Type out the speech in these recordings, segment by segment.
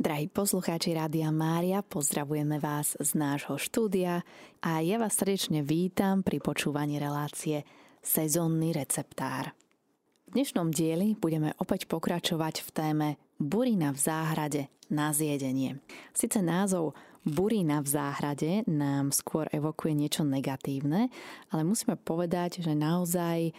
Drahí poslucháči Rádia Mária, pozdravujeme vás z nášho štúdia a ja vás srdečne vítam pri počúvaní relácie Sezónny receptár. V dnešnom dieli budeme opäť pokračovať v téme Burina v záhrade na zjedenie. Sice názov Burina v záhrade nám skôr evokuje niečo negatívne, ale musíme povedať, že naozaj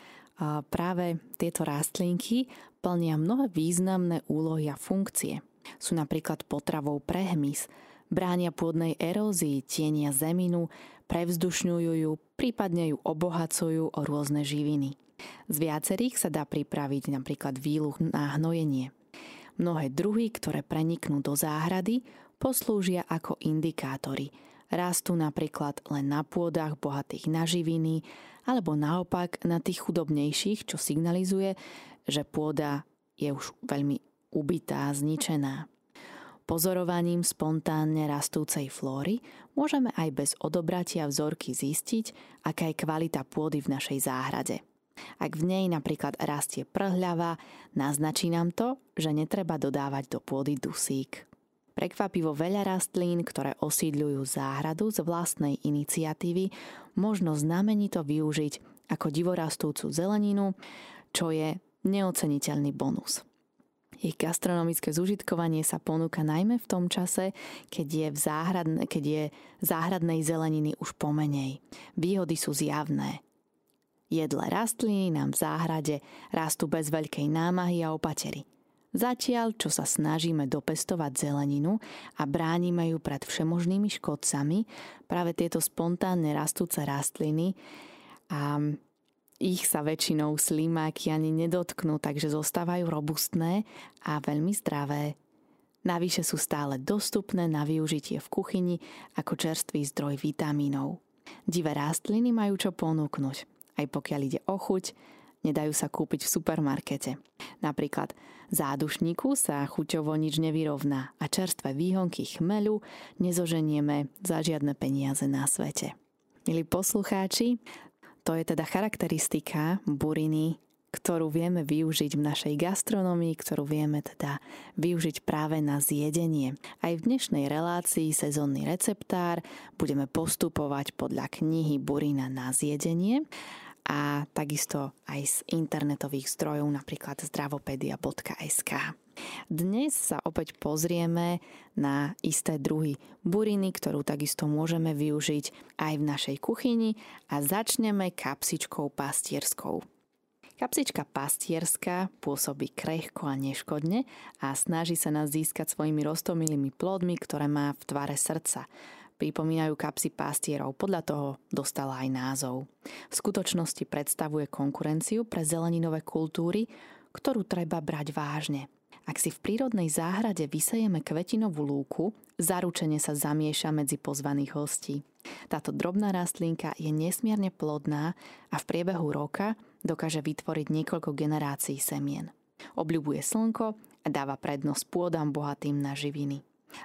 práve tieto rastlinky plnia mnohé významné úlohy a funkcie – sú napríklad potravou pre hmyz, bránia pôdnej erózii, tienia zeminu, prevzdušňujú ju, prípadne ju obohacujú o rôzne živiny. Z viacerých sa dá pripraviť napríklad výluch na hnojenie. Mnohé druhy, ktoré preniknú do záhrady, poslúžia ako indikátory. Rastú napríklad len na pôdach bohatých na živiny, alebo naopak na tých chudobnejších, čo signalizuje, že pôda je už veľmi ubitá, zničená. Pozorovaním spontánne rastúcej flóry môžeme aj bez odobratia vzorky zistiť, aká je kvalita pôdy v našej záhrade. Ak v nej napríklad rastie prhľava, naznačí nám to, že netreba dodávať do pôdy dusík. Prekvapivo veľa rastlín, ktoré osídľujú záhradu z vlastnej iniciatívy, možno znamenito využiť ako divorastúcu zeleninu, čo je neoceniteľný bonus. Ich gastronomické zužitkovanie sa ponúka najmä v tom čase, keď je, v záhradne, keď je záhradnej zeleniny už pomenej. Výhody sú zjavné. Jedle rastliny nám v záhrade rastú bez veľkej námahy a opatery. Zatiaľ, čo sa snažíme dopestovať zeleninu a bránime ju pred všemožnými škodcami, práve tieto spontánne rastúce rastliny a ich sa väčšinou slimáky ani nedotknú, takže zostávajú robustné a veľmi zdravé. Navyše sú stále dostupné na využitie v kuchyni ako čerstvý zdroj vitamínov. Divé rastliny majú čo ponúknuť, aj pokiaľ ide o chuť, nedajú sa kúpiť v supermarkete. Napríklad zádušníku sa chuťovo nič nevyrovná a čerstvé výhonky chmelu nezoženieme za žiadne peniaze na svete. Milí poslucháči, to je teda charakteristika buriny, ktorú vieme využiť v našej gastronomii, ktorú vieme teda využiť práve na zjedenie. Aj v dnešnej relácii sezónny receptár budeme postupovať podľa knihy Burina na zjedenie a takisto aj z internetových zdrojov, napríklad zdravopedia.sk. Dnes sa opäť pozrieme na isté druhy buriny, ktorú takisto môžeme využiť aj v našej kuchyni a začneme kapsičkou pastierskou. Kapsička pastierska pôsobí krehko a neškodne a snaží sa nás získať svojimi roztomilými plodmi, ktoré má v tvare srdca pripomínajú kapsy pastierov, podľa toho dostala aj názov. V skutočnosti predstavuje konkurenciu pre zeleninové kultúry, ktorú treba brať vážne. Ak si v prírodnej záhrade vysejeme kvetinovú lúku, zaručene sa zamieša medzi pozvaných hostí. Táto drobná rastlinka je nesmierne plodná a v priebehu roka dokáže vytvoriť niekoľko generácií semien. Obľubuje slnko a dáva prednosť pôdam bohatým na živiny.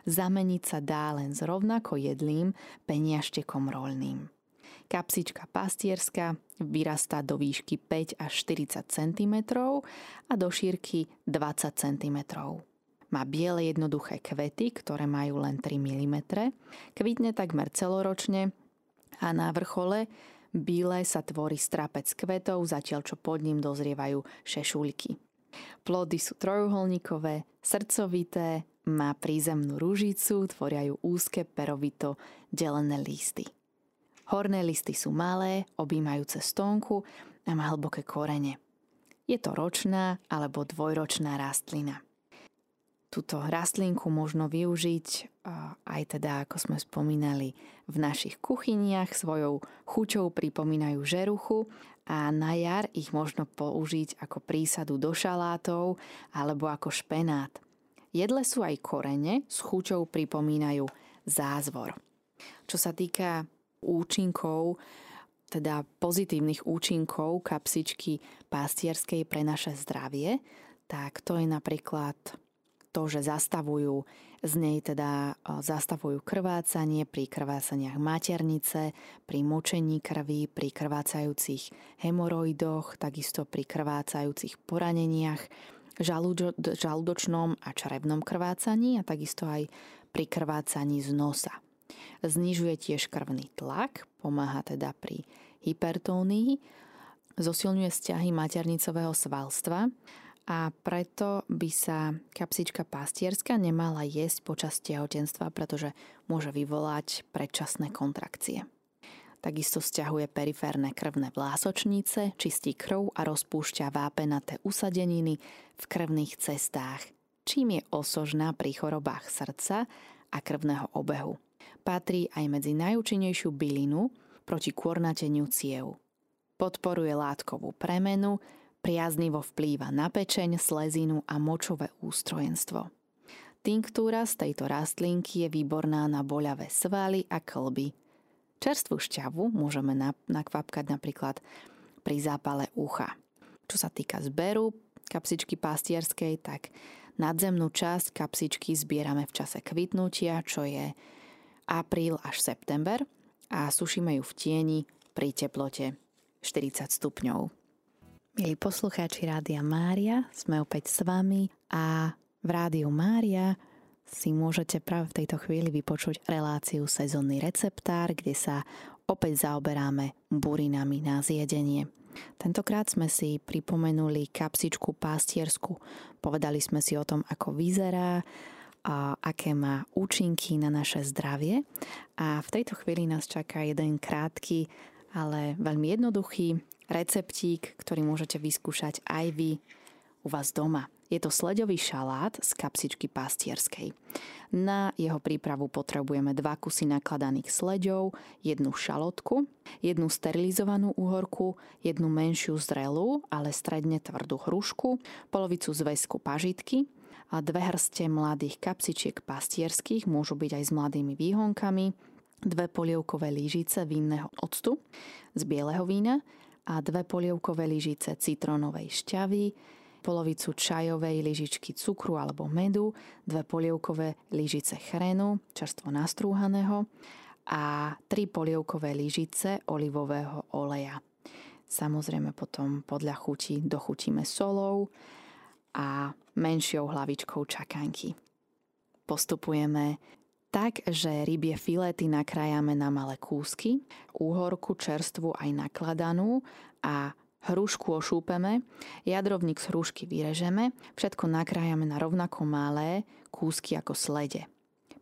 Zameniť sa dá len s rovnako jedlým peniaštekom roľným. Kapsička pastierska vyrastá do výšky 5 až 40 cm a do šírky 20 cm. Má biele jednoduché kvety, ktoré majú len 3 mm, kvitne takmer celoročne a na vrchole bíle sa tvorí strapec kvetov, zatiaľ čo pod ním dozrievajú šešuľky. Plody sú trojuholníkové, srdcovité, má prízemnú rúžicu, tvoria ju úzke perovito delené listy. Horné listy sú malé, objímajúce stonku a má hlboké korene. Je to ročná alebo dvojročná rastlina. Túto rastlinku možno využiť aj teda, ako sme spomínali, v našich kuchyniach svojou chuťou pripomínajú žeruchu a na jar ich možno použiť ako prísadu do šalátov alebo ako špenát. Jedle sú aj korene, s chuťou pripomínajú zázvor. Čo sa týka účinkov, teda pozitívnych účinkov kapsičky pastierskej pre naše zdravie, tak to je napríklad to, že zastavujú z nej teda zastavujú krvácanie pri krvácaniach maternice, pri močení krvi, pri krvácajúcich hemoroidoch, takisto pri krvácajúcich poraneniach, žalúdočnom a črebnom krvácaní a takisto aj pri krvácaní z nosa. Znižuje tiež krvný tlak, pomáha teda pri hypertónii, zosilňuje vzťahy maternicového svalstva a preto by sa kapsička pastierska nemala jesť počas tehotenstva, pretože môže vyvolať predčasné kontrakcie. Takisto stiahuje periférne krvné vlásočnice, čistí krv a rozpúšťa vápenaté usadeniny v krvných cestách, čím je osožná pri chorobách srdca a krvného obehu. Patrí aj medzi najúčinnejšiu bylinu proti kôrnateniu ciev. Podporuje látkovú premenu, priaznivo vplýva na pečeň, slezinu a močové ústrojenstvo. Tinktúra z tejto rastlinky je výborná na boľavé svaly a klby – Čerstvú šťavu môžeme nakvapkať napríklad pri zápale ucha. Čo sa týka zberu kapsičky pastierskej, tak nadzemnú časť kapsičky zbierame v čase kvitnutia, čo je apríl až september a sušíme ju v tieni pri teplote 40 stupňov. Milí poslucháči Rádia Mária, sme opäť s vami a v Rádiu Mária si môžete práve v tejto chvíli vypočuť reláciu Sezónny receptár, kde sa opäť zaoberáme burinami na zjedenie. Tentokrát sme si pripomenuli kapsičku pastiersku. Povedali sme si o tom, ako vyzerá, a aké má účinky na naše zdravie. A v tejto chvíli nás čaká jeden krátky, ale veľmi jednoduchý receptík, ktorý môžete vyskúšať aj vy u vás doma. Je to sledový šalát z kapsičky pastierskej. Na jeho prípravu potrebujeme dva kusy nakladaných sleďov, jednu šalotku, jednu sterilizovanú úhorku, jednu menšiu zrelú, ale stredne tvrdú hrušku, polovicu zväzku pažitky, a dve hrste mladých kapsičiek pastierských, môžu byť aj s mladými výhonkami, dve polievkové lyžice vinného octu z bieleho vína a dve polievkové lyžice citrónovej šťavy, polovicu čajovej lyžičky cukru alebo medu, dve polievkové lyžice chrenu, čerstvo nastrúhaného a tri polievkové lyžice olivového oleja. Samozrejme potom podľa chuti dochutíme solou a menšou hlavičkou čakanky. Postupujeme tak, že rybie filety nakrájame na malé kúsky, úhorku čerstvu aj nakladanú a hrušku ošúpeme, jadrovník z hrušky vyrežeme, všetko nakrájame na rovnako malé kúsky ako slede.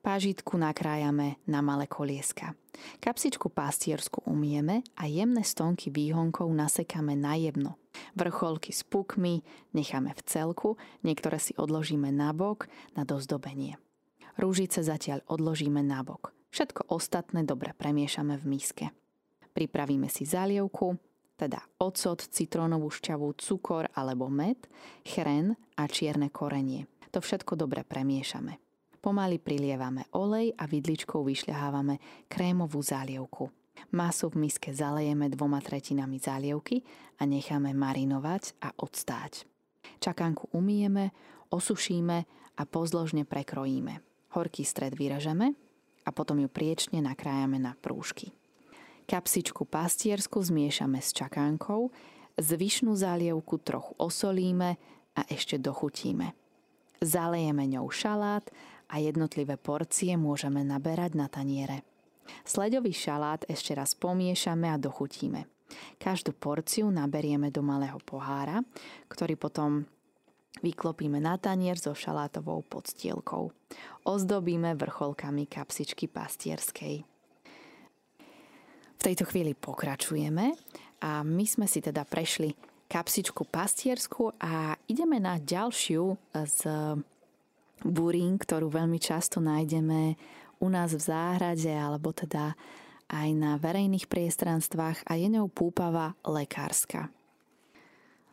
Pážitku nakrájame na malé kolieska. Kapsičku pastiersku umieme a jemné stonky výhonkov nasekáme na jemno. Vrcholky s pukmi necháme v celku, niektoré si odložíme nabok na dozdobenie. Rúžice zatiaľ odložíme nabok. Všetko ostatné dobre premiešame v miske. Pripravíme si zalievku, teda ocot, citrónovú šťavu, cukor alebo med, chren a čierne korenie. To všetko dobre premiešame. Pomaly prilievame olej a vidličkou vyšľahávame krémovú zálievku. Masu v miske zalejeme dvoma tretinami zálievky a necháme marinovať a odstáť. Čakanku umieme, osušíme a pozložne prekrojíme. Horký stred vyražeme a potom ju priečne nakrájame na prúžky. Kapsičku pastiersku zmiešame s čakánkou, zvyšnú zálievku trochu osolíme a ešte dochutíme. Zalejeme ňou šalát a jednotlivé porcie môžeme naberať na taniere. Sledový šalát ešte raz pomiešame a dochutíme. Každú porciu naberieme do malého pohára, ktorý potom vyklopíme na tanier so šalátovou podstielkou. Ozdobíme vrcholkami kapsičky pastierskej tejto chvíli pokračujeme a my sme si teda prešli kapsičku pastiersku a ideme na ďalšiu z burín, ktorú veľmi často nájdeme u nás v záhrade alebo teda aj na verejných priestranstvách a je ňou púpava lekárska.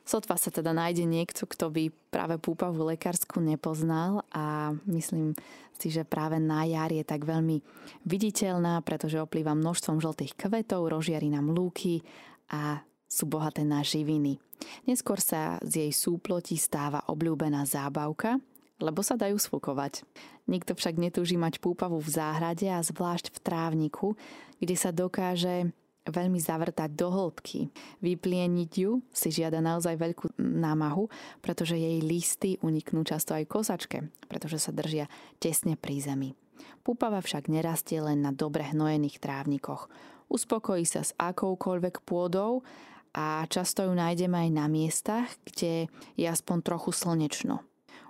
Sotva sa teda nájde niekto, kto by práve púpavu lekársku nepoznal a myslím si, že práve na jar je tak veľmi viditeľná, pretože oplýva množstvom žltých kvetov, rozžiari nám lúky a sú bohaté na živiny. Neskôr sa z jej súploti stáva obľúbená zábavka, lebo sa dajú sfukovať. Nikto však netúži mať púpavu v záhrade a zvlášť v trávniku, kde sa dokáže veľmi zavrtať do hĺbky. Vyplieniť ju si žiada naozaj veľkú námahu, pretože jej listy uniknú často aj kosačke, pretože sa držia tesne pri zemi. Púpava však nerastie len na dobre hnojených trávnikoch. Uspokojí sa s akoukoľvek pôdou a často ju nájdeme aj na miestach, kde je aspoň trochu slnečno.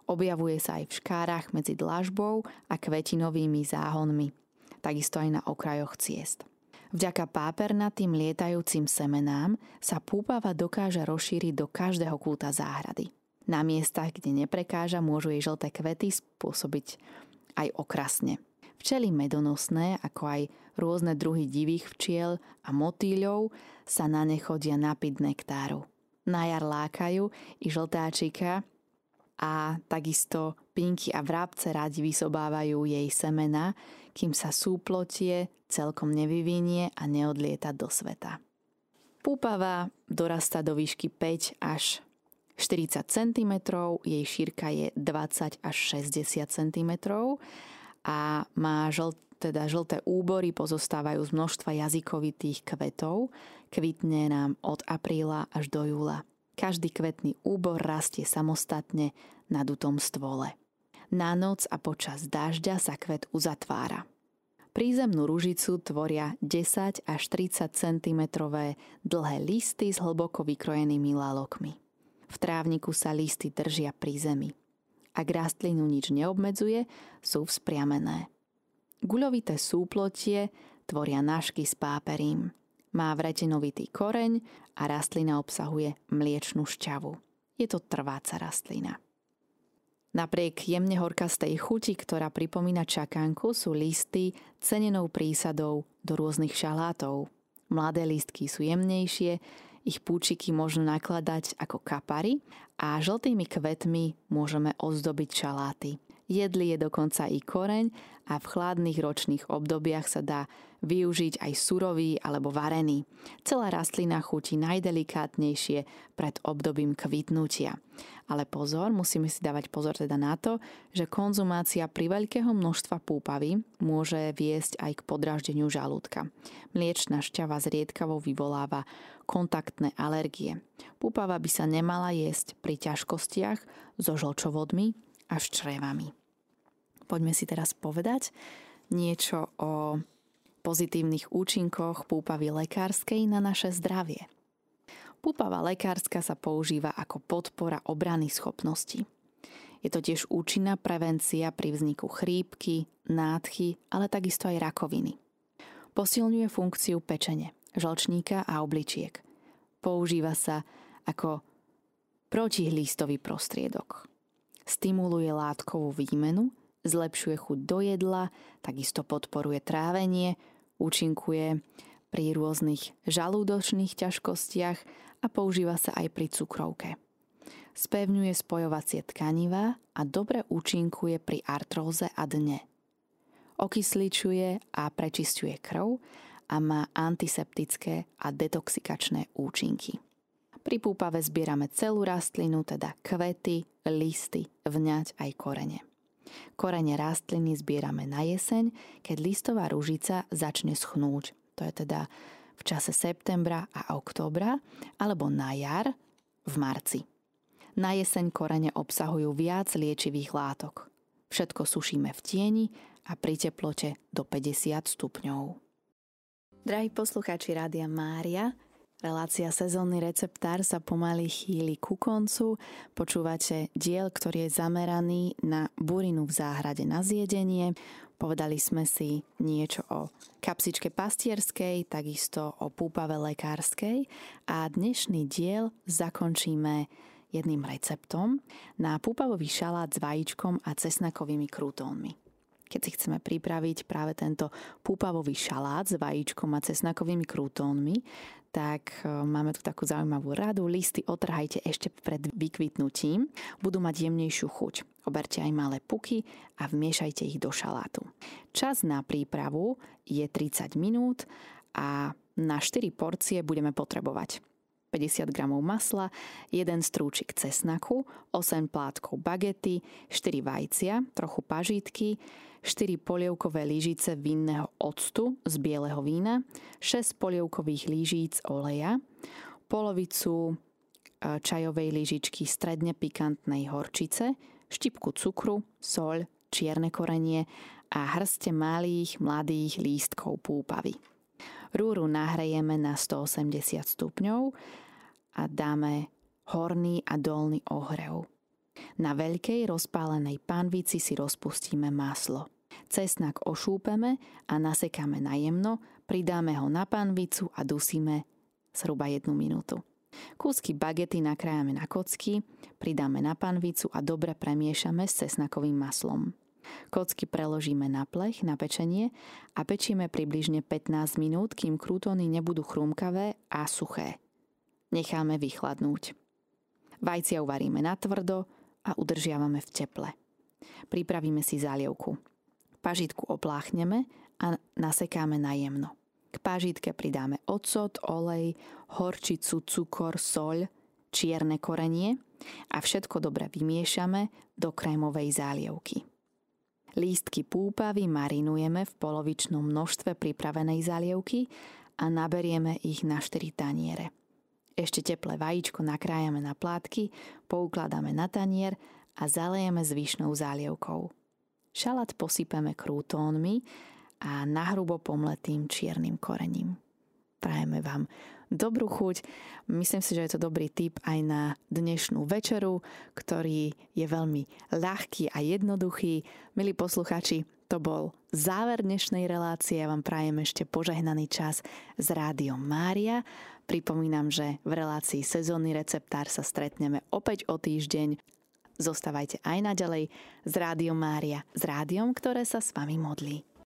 Objavuje sa aj v škárach medzi dlažbou a kvetinovými záhonmi, takisto aj na okrajoch ciest. Vďaka pápernatým lietajúcim semenám sa púpava dokáže rozšíriť do každého kúta záhrady. Na miestach, kde neprekáža, môžu jej žlté kvety spôsobiť aj okrasne. Včely medonosné, ako aj rôzne druhy divých včiel a motýľov sa na ne chodia napiť nektáru. Na jar lákajú i žltáčika a takisto pinky a vrabce radi vysobávajú jej semena, kým sa súplotie celkom nevyvinie a neodlieta do sveta. Púpava dorasta do výšky 5 až 40 cm, jej šírka je 20 až 60 cm a má žlt, teda žlté úbory, pozostávajú z množstva jazykovitých kvetov. Kvitne nám od apríla až do júla. Každý kvetný úbor rastie samostatne na dutom stvole. Na noc a počas dažďa sa kvet uzatvára. Prízemnú ružicu tvoria 10 až 30 cm dlhé listy s hlboko vykrojenými lalokmi. V trávniku sa listy držia pri zemi. Ak rastlinu nič neobmedzuje, sú vzpriamené. Guľovité súplotie tvoria nášky s páperím. Má vretinovitý koreň a rastlina obsahuje mliečnú šťavu. Je to trváca rastlina. Napriek jemne horkastej chuti, ktorá pripomína čakánku, sú listy cenenou prísadou do rôznych šalátov. Mladé listky sú jemnejšie, ich púčiky môžu nakladať ako kapary a žltými kvetmi môžeme ozdobiť šaláty. Jedli je dokonca i koreň a v chladných ročných obdobiach sa dá využiť aj surový alebo varený. Celá rastlina chutí najdelikátnejšie pred obdobím kvitnutia. Ale pozor, musíme si dávať pozor teda na to, že konzumácia pri veľkého množstva púpavy môže viesť aj k podráždeniu žalúdka. Mliečná šťava zriedkavo vyvoláva kontaktné alergie. Púpava by sa nemala jesť pri ťažkostiach so žlčovodmi a črevami. Poďme si teraz povedať niečo o pozitívnych účinkoch púpavy lekárskej na naše zdravie. Púpava lekárska sa používa ako podpora obrany schopnosti. Je to tiež účinná prevencia pri vzniku chrípky, nádchy, ale takisto aj rakoviny. Posilňuje funkciu pečene, žlčníka a obličiek. Používa sa ako protihlistový prostriedok. Stimuluje látkovú výmenu, zlepšuje chuť do jedla, takisto podporuje trávenie, účinkuje pri rôznych žalúdočných ťažkostiach a používa sa aj pri cukrovke. Spevňuje spojovacie tkaniva a dobre účinkuje pri artróze a dne. Okysličuje a prečistuje krv a má antiseptické a detoxikačné účinky. Pri púpave zbierame celú rastlinu, teda kvety, listy, vňať aj korene. Korene rastliny zbierame na jeseň, keď listová ružica začne schnúť. To je teda v čase septembra a októbra alebo na jar v marci. Na jeseň korene obsahujú viac liečivých látok. Všetko sušíme v tieni a pri teplote do 50 stupňov. Drahí poslucháči Rádia Mária, Relácia sezónny receptár sa pomaly chýli ku koncu. Počúvate diel, ktorý je zameraný na burinu v záhrade na zjedenie. Povedali sme si niečo o kapsičke pastierskej, takisto o púpave lekárskej a dnešný diel zakončíme jedným receptom na púpavový šalát s vajíčkom a cesnakovými krútónmi. Keď si chceme pripraviť práve tento púpavový šalát s vajíčkom a cesnakovými krútónmi, tak e, máme tu takú zaujímavú radu. Listy otrhajte ešte pred vykvitnutím. Budú mať jemnejšiu chuť. Oberte aj malé puky a vmiešajte ich do šalátu. Čas na prípravu je 30 minút a na 4 porcie budeme potrebovať 50 g masla, 1 strúčik cesnaku, 8 plátkov bagety, 4 vajcia, trochu pažítky, 4 polievkové lyžice vinného octu z bieleho vína, 6 polievkových lyžíc oleja, polovicu e, čajovej lyžičky stredne pikantnej horčice, štipku cukru, soľ, čierne korenie a hrste malých mladých lístkov púpavy. Rúru nahrejeme na 180 stupňov a dáme horný a dolný ohrev. Na veľkej rozpálenej panvici si rozpustíme maslo. Cesnak ošúpeme a nasekáme na jemno, pridáme ho na panvicu a dusíme zhruba jednu minútu. Kúsky bagety nakrájame na kocky, pridáme na panvicu a dobre premiešame s cesnakovým maslom. Kocky preložíme na plech, na pečenie a pečíme približne 15 minút, kým krútony nebudú chrumkavé a suché. Necháme vychladnúť. Vajcia uvaríme na tvrdo a udržiavame v teple. Pripravíme si zálievku. Pažitku opláchneme a nasekáme na jemno. K pážitke pridáme ocot, olej, horčicu, cukor, soľ, čierne korenie a všetko dobre vymiešame do krémovej zálievky. Lístky púpavy marinujeme v polovičnom množstve pripravenej zalievky a naberieme ich na 4 taniere. Ešte teplé vajíčko nakrájame na plátky, poukladáme na tanier a zalejeme zvyšnou zálievkou. Šalát posypeme krútónmi a nahrubo pomletým čiernym korením. Prajeme vám dobrú chuť. Myslím si, že je to dobrý tip aj na dnešnú večeru, ktorý je veľmi ľahký a jednoduchý. Milí posluchači, to bol záver dnešnej relácie. Ja vám prajem ešte požehnaný čas s Rádiom Mária. Pripomínam, že v relácii sezónny receptár sa stretneme opäť o týždeň. Zostávajte aj naďalej s Rádiom Mária, s rádiom, ktoré sa s vami modlí.